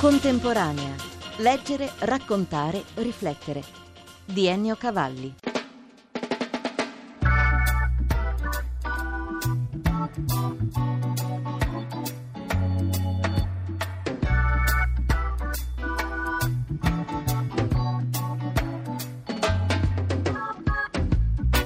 Contemporanea. Leggere, raccontare, riflettere. Di Ennio Cavalli.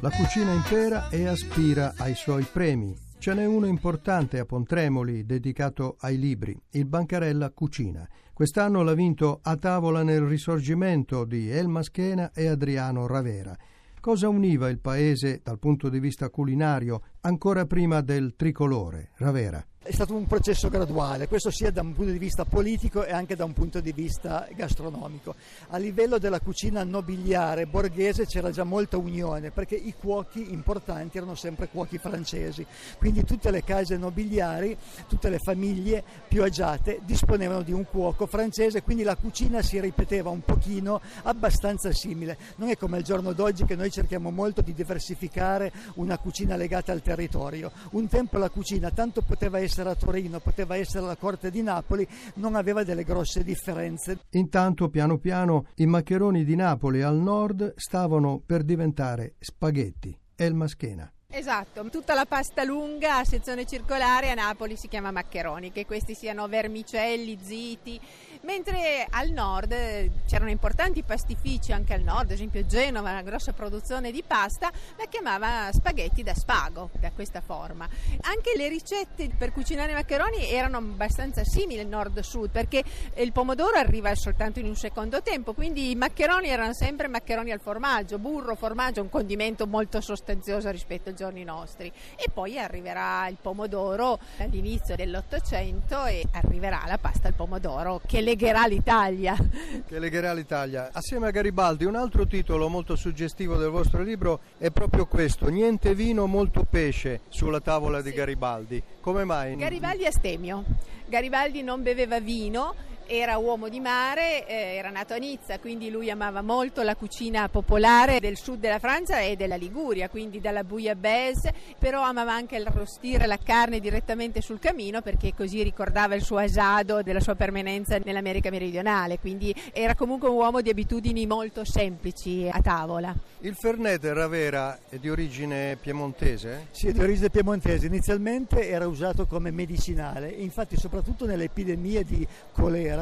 La cucina impera e aspira ai suoi premi. Ce n'è uno importante a Pontremoli dedicato ai libri, il Bancarella Cucina. Quest'anno l'ha vinto A tavola nel risorgimento di Elma Schena e Adriano Ravera. Cosa univa il paese dal punto di vista culinario ancora prima del tricolore, Ravera? È stato un processo graduale, questo sia da un punto di vista politico e anche da un punto di vista gastronomico. A livello della cucina nobiliare borghese c'era già molta unione perché i cuochi importanti erano sempre cuochi francesi, quindi tutte le case nobiliari, tutte le famiglie più agiate disponevano di un cuoco francese, quindi la cucina si ripeteva un pochino abbastanza simile. Non è come il giorno d'oggi che noi cerchiamo molto di diversificare una cucina legata al territorio. Un tempo la cucina tanto poteva essere essere a Torino, poteva essere alla Corte di Napoli, non aveva delle grosse differenze. Intanto, piano piano, i maccheroni di Napoli al nord stavano per diventare spaghetti. Elma Schena. Esatto, tutta la pasta lunga a sezione circolare a Napoli si chiama maccheroni, che questi siano vermicelli, ziti, mentre al nord eh, c'erano importanti pastifici anche al nord, ad esempio Genova, una grossa produzione di pasta, la chiamava spaghetti da spago, da questa forma. Anche le ricette per cucinare i maccheroni erano abbastanza simili nord-sud, perché il pomodoro arriva soltanto in un secondo tempo, quindi i maccheroni erano sempre maccheroni al formaggio, burro, formaggio, un condimento molto sostanzioso rispetto al giorni nostri. E poi arriverà il pomodoro all'inizio dell'Ottocento e arriverà la pasta al pomodoro che legherà l'Italia. Che legherà l'Italia. Assieme a Garibaldi, un altro titolo molto suggestivo del vostro libro è proprio questo: Niente vino, molto pesce sulla tavola di Garibaldi. Come mai? Garibaldi astemio. Garibaldi non beveva vino era uomo di mare, eh, era nato a Nizza, quindi lui amava molto la cucina popolare del sud della Francia e della Liguria, quindi dalla bouillabaisse, però amava anche arrostire la carne direttamente sul camino perché così ricordava il suo asado della sua permanenza nell'America meridionale, quindi era comunque un uomo di abitudini molto semplici a tavola. Il Fernet Ravera è di origine piemontese? Sì, è di origine piemontese. Inizialmente era usato come medicinale, infatti soprattutto nelle epidemie di colera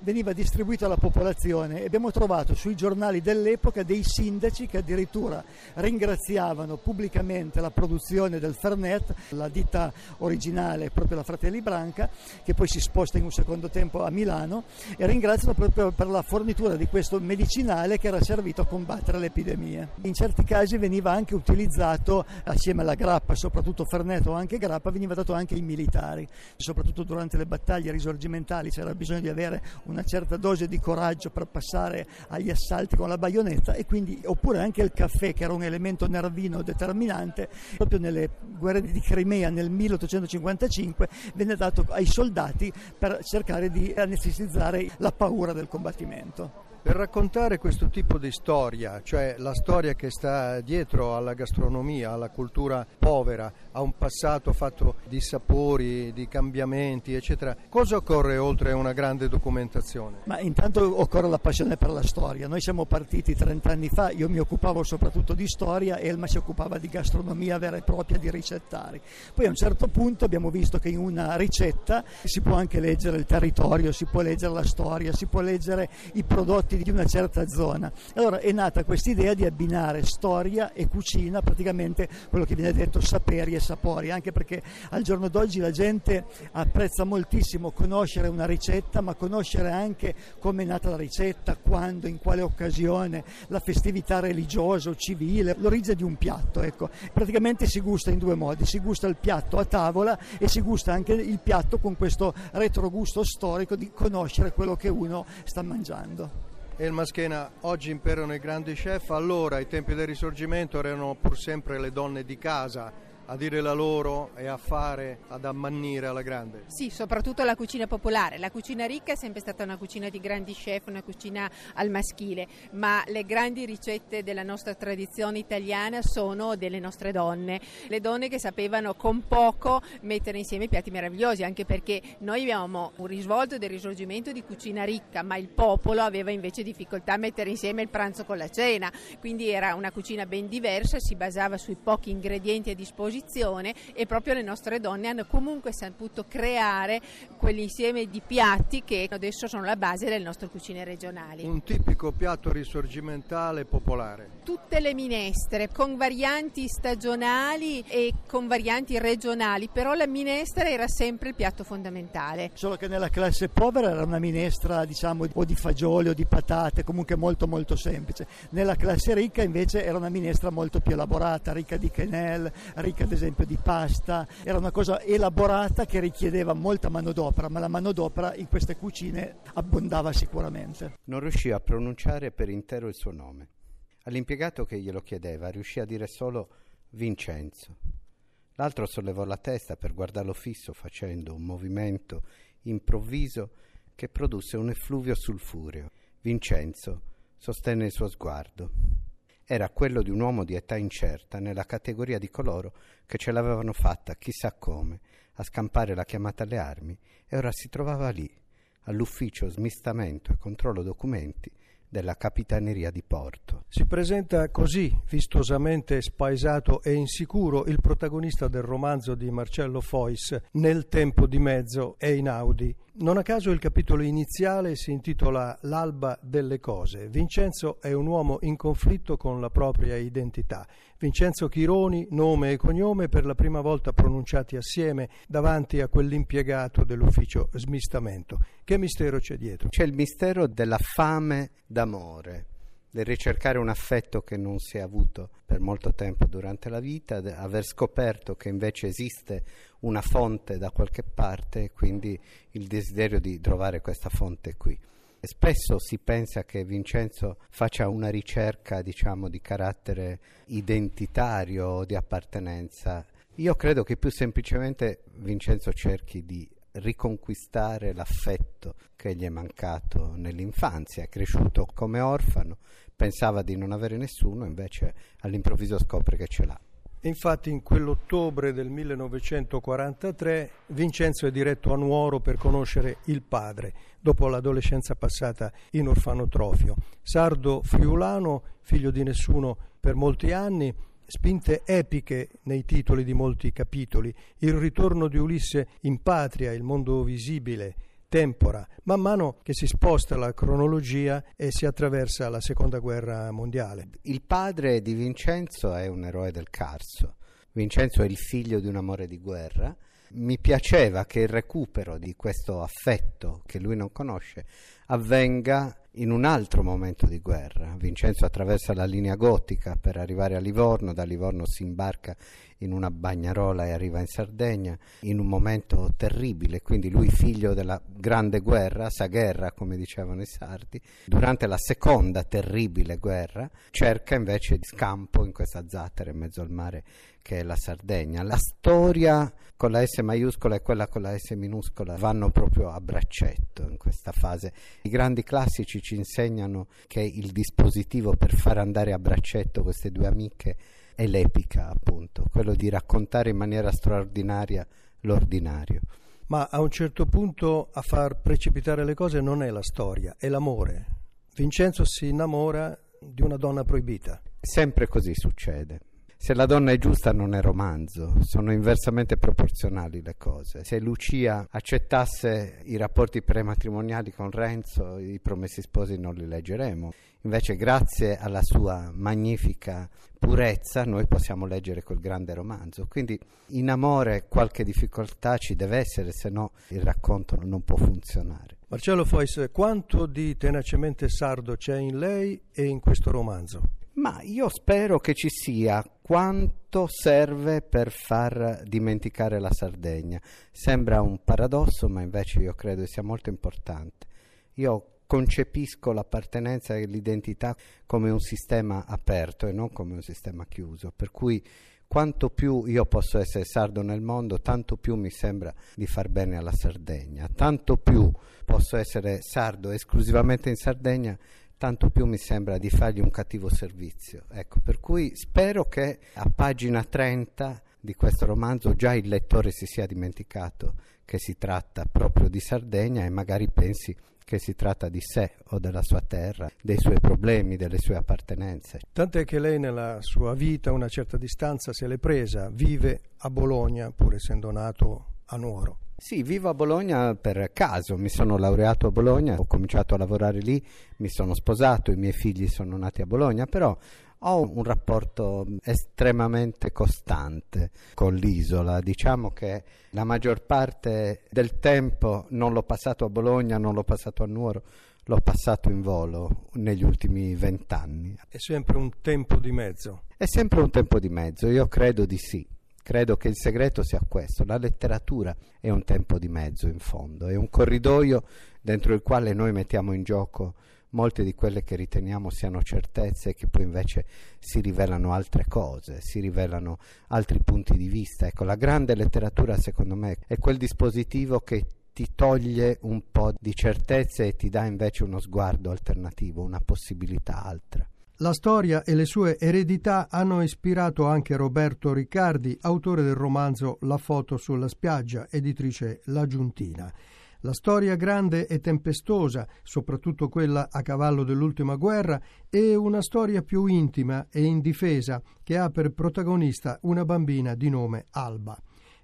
veniva distribuito alla popolazione e abbiamo trovato sui giornali dell'epoca dei sindaci che addirittura ringraziavano pubblicamente la produzione del Fernet, la ditta originale proprio la Fratelli Branca, che poi si sposta in un secondo tempo a Milano, e ringraziano proprio per la fornitura di questo medicinale che era servito a combattere l'epidemia. In certi casi veniva anche utilizzato assieme alla grappa, soprattutto Fernet o anche grappa, veniva dato anche ai militari, soprattutto durante le battaglie risorgimentali c'era bisogno di avere una certa dose di coraggio per passare agli assalti con la baionetta e quindi oppure anche il caffè che era un elemento nervino determinante, proprio nelle guerre di Crimea nel 1855 venne dato ai soldati per cercare di anestesizzare la paura del combattimento. Per raccontare questo tipo di storia, cioè la storia che sta dietro alla gastronomia, alla cultura povera, a un passato fatto di sapori, di cambiamenti, eccetera, cosa occorre oltre a una grande documentazione? Ma intanto occorre la passione per la storia. Noi siamo partiti 30 anni fa, io mi occupavo soprattutto di storia, Elma si occupava di gastronomia vera e propria, di ricettari. Poi a un certo punto abbiamo visto che in una ricetta si può anche leggere il territorio, si può leggere la storia, si può leggere i prodotti prodotti di una certa zona. Allora è nata questa idea di abbinare storia e cucina, praticamente quello che viene detto saperi e sapori, anche perché al giorno d'oggi la gente apprezza moltissimo conoscere una ricetta, ma conoscere anche come è nata la ricetta, quando, in quale occasione, la festività religiosa o civile, l'origine di un piatto. Ecco. Praticamente si gusta in due modi, si gusta il piatto a tavola e si gusta anche il piatto con questo retrogusto storico di conoscere quello che uno sta mangiando. E il Maschena, oggi imperano i grandi chef, allora ai tempi del risorgimento erano pur sempre le donne di casa a dire la loro e a fare, ad ammannire alla grande. Sì, soprattutto la cucina popolare. La cucina ricca è sempre stata una cucina di grandi chef, una cucina al maschile, ma le grandi ricette della nostra tradizione italiana sono delle nostre donne, le donne che sapevano con poco mettere insieme piatti meravigliosi, anche perché noi abbiamo un risvolto del risorgimento di cucina ricca, ma il popolo aveva invece difficoltà a mettere insieme il pranzo con la cena, quindi era una cucina ben diversa, si basava sui pochi ingredienti a disposizione disposizione e proprio le nostre donne hanno comunque saputo creare quell'insieme di piatti che adesso sono la base delle nostre cucine regionali. Un tipico piatto risorgimentale popolare. Tutte le minestre con varianti stagionali e con varianti regionali, però la minestra era sempre il piatto fondamentale. Solo che nella classe povera era una minestra diciamo o di fagioli o di patate, comunque molto molto semplice. Nella classe ricca invece era una minestra molto più elaborata, ricca di quenelle, ricca ad esempio di pasta, era una cosa elaborata che richiedeva molta manodopera, ma la manodopera in queste cucine abbondava sicuramente. Non riuscì a pronunciare per intero il suo nome. All'impiegato che glielo chiedeva riuscì a dire solo Vincenzo. L'altro sollevò la testa per guardarlo fisso facendo un movimento improvviso che produsse un effluvio sulfureo. Vincenzo sostenne il suo sguardo era quello di un uomo di età incerta nella categoria di coloro che ce l'avevano fatta chissà come a scampare la chiamata alle armi e ora si trovava lì, all'ufficio smistamento e controllo documenti della Capitaneria di Porto. Si presenta così, vistosamente spaesato e insicuro, il protagonista del romanzo di Marcello Fois, Nel tempo di mezzo e in Audi, non a caso il capitolo iniziale si intitola L'alba delle cose. Vincenzo è un uomo in conflitto con la propria identità. Vincenzo Chironi, nome e cognome per la prima volta pronunciati assieme davanti a quell'impiegato dell'ufficio smistamento. Che mistero c'è dietro? C'è il mistero della fame d'amore del ricercare un affetto che non si è avuto per molto tempo durante la vita, aver scoperto che invece esiste una fonte da qualche parte e quindi il desiderio di trovare questa fonte qui. Spesso si pensa che Vincenzo faccia una ricerca, diciamo, di carattere identitario o di appartenenza. Io credo che più semplicemente Vincenzo cerchi di riconquistare l'affetto che gli è mancato nell'infanzia, è cresciuto come orfano, pensava di non avere nessuno, invece all'improvviso scopre che ce l'ha. Infatti in quell'ottobre del 1943 Vincenzo è diretto a Nuoro per conoscere il padre, dopo l'adolescenza passata in orfanotrofio. Sardo friulano, figlio di nessuno per molti anni, spinte epiche nei titoli di molti capitoli, il ritorno di Ulisse in patria, il mondo visibile, tempora, man mano che si sposta la cronologia e si attraversa la seconda guerra mondiale. Il padre di Vincenzo è un eroe del Carso. Vincenzo è il figlio di un amore di guerra. Mi piaceva che il recupero di questo affetto che lui non conosce avvenga in un altro momento di guerra. Vincenzo attraversa la linea gotica per arrivare a Livorno, da Livorno si imbarca in una bagnarola e arriva in Sardegna in un momento terribile, quindi lui figlio della grande guerra, sa guerra come dicevano i sardi, durante la seconda terribile guerra cerca invece di scampo in questa zattera in mezzo al mare che è la Sardegna. La storia con la S maiuscola e quella con la S minuscola vanno proprio a braccetto in questa fase. I grandi classici ci insegnano che il dispositivo per far andare a braccetto queste due amiche è l'epica, appunto, quello di raccontare in maniera straordinaria l'ordinario. Ma a un certo punto a far precipitare le cose non è la storia, è l'amore. Vincenzo si innamora di una donna proibita. Sempre così succede. Se la donna è giusta non è romanzo, sono inversamente proporzionali le cose. Se Lucia accettasse i rapporti prematrimoniali con Renzo, i promessi sposi non li leggeremo. Invece grazie alla sua magnifica purezza noi possiamo leggere quel grande romanzo. Quindi in amore qualche difficoltà ci deve essere, se no il racconto non può funzionare. Marcello Fois, quanto di tenacemente sardo c'è in lei e in questo romanzo? Ma io spero che ci sia quanto serve per far dimenticare la Sardegna. Sembra un paradosso, ma invece io credo sia molto importante. Io concepisco l'appartenenza e l'identità come un sistema aperto e non come un sistema chiuso, per cui quanto più io posso essere sardo nel mondo, tanto più mi sembra di far bene alla Sardegna, tanto più posso essere sardo esclusivamente in Sardegna, tanto più mi sembra di fargli un cattivo servizio. Ecco, per cui spero che a pagina 30 di questo romanzo già il lettore si sia dimenticato che si tratta proprio di Sardegna e magari pensi che si tratta di sé o della sua terra, dei suoi problemi, delle sue appartenenze. Tant'è che lei nella sua vita una certa distanza se l'è presa, vive a Bologna pur essendo nato a Nuoro. Sì, vivo a Bologna per caso, mi sono laureato a Bologna, ho cominciato a lavorare lì, mi sono sposato, i miei figli sono nati a Bologna, però ho un rapporto estremamente costante con l'isola, diciamo che la maggior parte del tempo non l'ho passato a Bologna, non l'ho passato a Nuoro, l'ho passato in volo negli ultimi vent'anni. È sempre un tempo di mezzo. È sempre un tempo di mezzo, io credo di sì. Credo che il segreto sia questo, la letteratura è un tempo di mezzo in fondo, è un corridoio dentro il quale noi mettiamo in gioco molte di quelle che riteniamo siano certezze e che poi invece si rivelano altre cose, si rivelano altri punti di vista. Ecco, la grande letteratura secondo me è quel dispositivo che ti toglie un po' di certezze e ti dà invece uno sguardo alternativo, una possibilità altra. La storia e le sue eredità hanno ispirato anche Roberto Riccardi, autore del romanzo La foto sulla spiaggia, editrice La Giuntina. La storia grande e tempestosa, soprattutto quella a cavallo dell'ultima guerra, è una storia più intima e indifesa che ha per protagonista una bambina di nome Alba.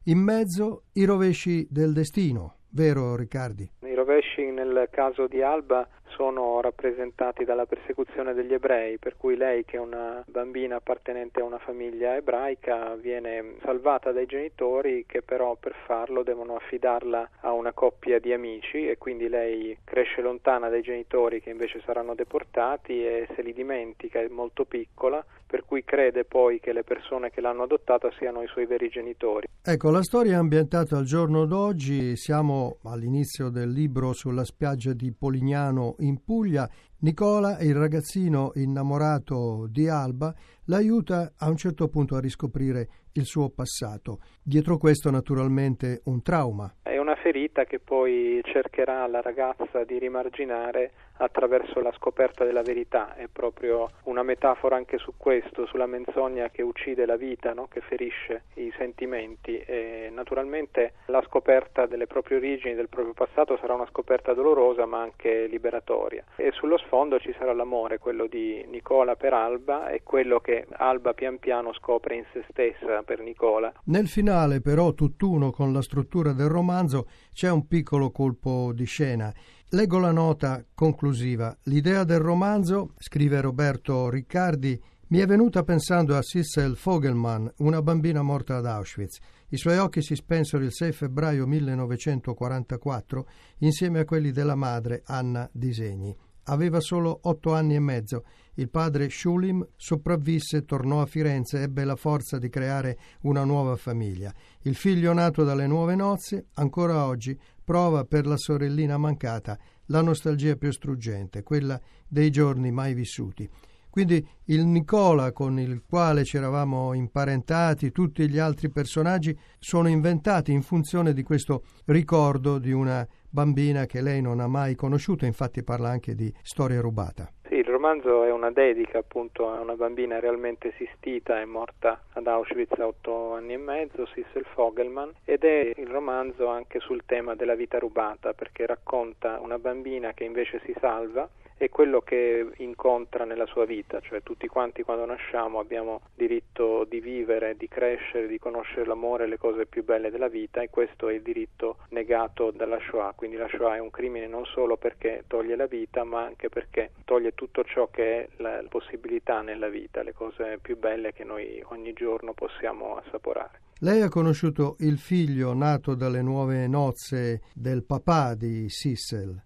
In mezzo i rovesci del destino, vero Riccardi? I rovesci nel caso di Alba sono rappresentati dalla persecuzione degli ebrei, per cui lei che è una bambina appartenente a una famiglia ebraica viene salvata dai genitori che però per farlo devono affidarla a una coppia di amici e quindi lei cresce lontana dai genitori che invece saranno deportati e se li dimentica, è molto piccola, per cui crede poi che le persone che l'hanno adottata siano i suoi veri genitori. Ecco, la storia è ambientata al giorno d'oggi, siamo all'inizio del libro sulla spiaggia di Polignano in Puglia, Nicola, il ragazzino innamorato di Alba, l'aiuta a un certo punto a riscoprire il suo passato. Dietro questo naturalmente un trauma. È una ferita che poi cercherà la ragazza di rimarginare attraverso la scoperta della verità. È proprio una metafora anche su questo, sulla menzogna che uccide la vita, no? che ferisce i sentimenti. E naturalmente la scoperta delle proprie origini, del proprio passato sarà una scoperta dolorosa ma anche liberatoria. E sullo sfondo ci sarà l'amore, quello di Nicola per Alba e quello che Alba pian piano scopre in se stessa per Nicola. Nel finale però, tutt'uno con la struttura del romanzo, c'è un piccolo colpo di scena. Leggo la nota conclusiva. L'idea del romanzo, scrive Roberto Riccardi, mi è venuta pensando a Sissel Fogelmann, una bambina morta ad Auschwitz. I suoi occhi si spensero il 6 febbraio 1944 insieme a quelli della madre Anna Disegni. Aveva solo otto anni e mezzo. Il padre Schulim sopravvisse, tornò a Firenze, ebbe la forza di creare una nuova famiglia. Il figlio nato dalle nuove nozze, ancora oggi, prova per la sorellina mancata la nostalgia più struggente, quella dei giorni mai vissuti. Quindi il Nicola con il quale ci eravamo imparentati, tutti gli altri personaggi sono inventati in funzione di questo ricordo di una bambina che lei non ha mai conosciuto, infatti parla anche di storia rubata. Sì, il romanzo è una dedica appunto a una bambina realmente esistita e morta ad Auschwitz a otto anni e mezzo, Sissel Fogelman, ed è il romanzo anche sul tema della vita rubata perché racconta una bambina che invece si salva e quello che incontra nella sua vita, cioè tutti quanti quando nasciamo abbiamo diritto di vivere, di crescere, di conoscere l'amore e le cose più belle della vita e questo è il diritto negato dalla Shoah, quindi la Shoah è un crimine non solo perché toglie la vita ma anche perché toglie tutto ciò che è la possibilità nella vita, le cose più belle che noi ogni giorno possiamo assaporare. Lei ha conosciuto il figlio nato dalle nuove nozze del papà di Sissel.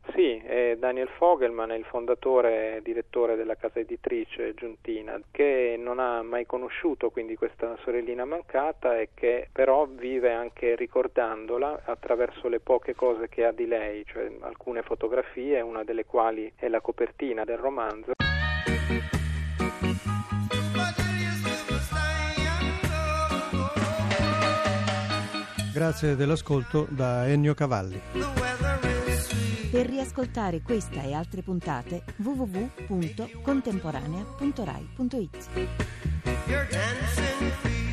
Daniel Fogelman, è il fondatore e direttore della casa editrice Giuntina, che non ha mai conosciuto quindi questa sorellina mancata e che però vive anche ricordandola attraverso le poche cose che ha di lei, cioè alcune fotografie, una delle quali è la copertina del romanzo. Grazie dell'ascolto da Ennio Cavalli. Per riascoltare questa e altre puntate www.contemporanea.rai.it